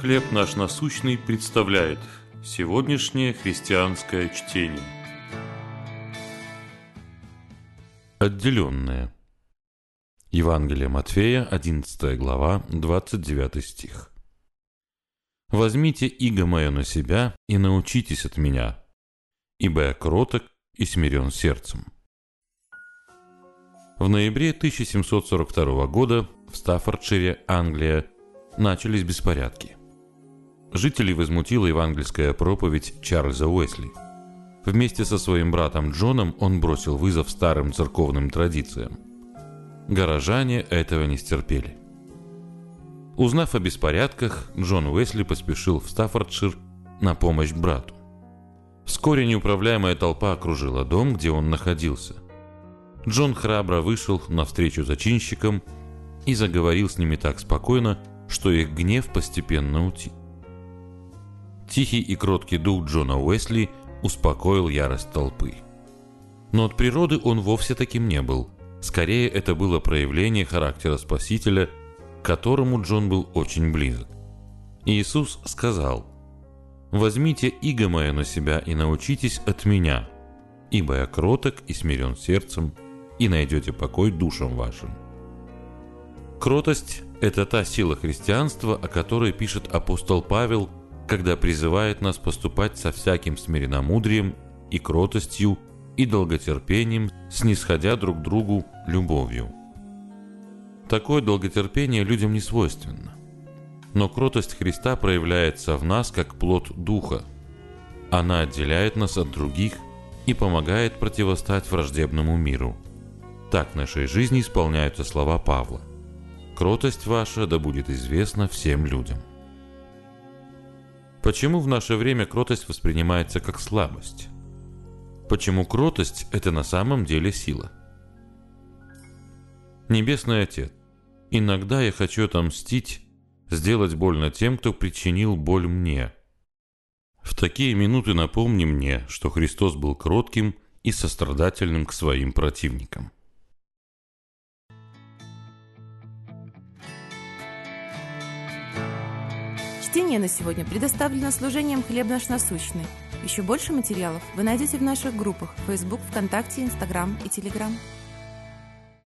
«Хлеб наш насущный» представляет сегодняшнее христианское чтение. Отделенное. Евангелие Матфея, 11 глава, 29 стих. «Возьмите иго мое на себя и научитесь от меня, ибо я кроток и смирен сердцем». В ноябре 1742 года в Стаффордшире, Англия, начались беспорядки жителей возмутила евангельская проповедь Чарльза Уэсли. Вместе со своим братом Джоном он бросил вызов старым церковным традициям. Горожане этого не стерпели. Узнав о беспорядках, Джон Уэсли поспешил в Стаффордшир на помощь брату. Вскоре неуправляемая толпа окружила дом, где он находился. Джон храбро вышел навстречу зачинщикам и заговорил с ними так спокойно, что их гнев постепенно утих. Тихий и кроткий дух Джона Уэсли успокоил ярость толпы. Но от природы он вовсе таким не был. Скорее, это было проявление характера Спасителя, к которому Джон был очень близок. Иисус сказал, «Возьмите иго мое на себя и научитесь от меня, ибо я кроток и смирен сердцем, и найдете покой душам вашим». Кротость – это та сила христианства, о которой пишет апостол Павел – когда призывает нас поступать со всяким смиренномудрием и кротостью и долготерпением, снисходя друг другу любовью. Такое долготерпение людям не свойственно. Но кротость Христа проявляется в нас как плод Духа. Она отделяет нас от других и помогает противостать враждебному миру. Так нашей жизни исполняются слова Павла. «Кротость ваша да будет известна всем людям». Почему в наше время кротость воспринимается как слабость? Почему кротость – это на самом деле сила? Небесный Отец, иногда я хочу отомстить, сделать больно тем, кто причинил боль мне. В такие минуты напомни мне, что Христос был кротким и сострадательным к своим противникам. Чтение на сегодня предоставлено служением «Хлеб наш насущный». Еще больше материалов вы найдете в наших группах Facebook, ВКонтакте, Инстаграм и Телеграм.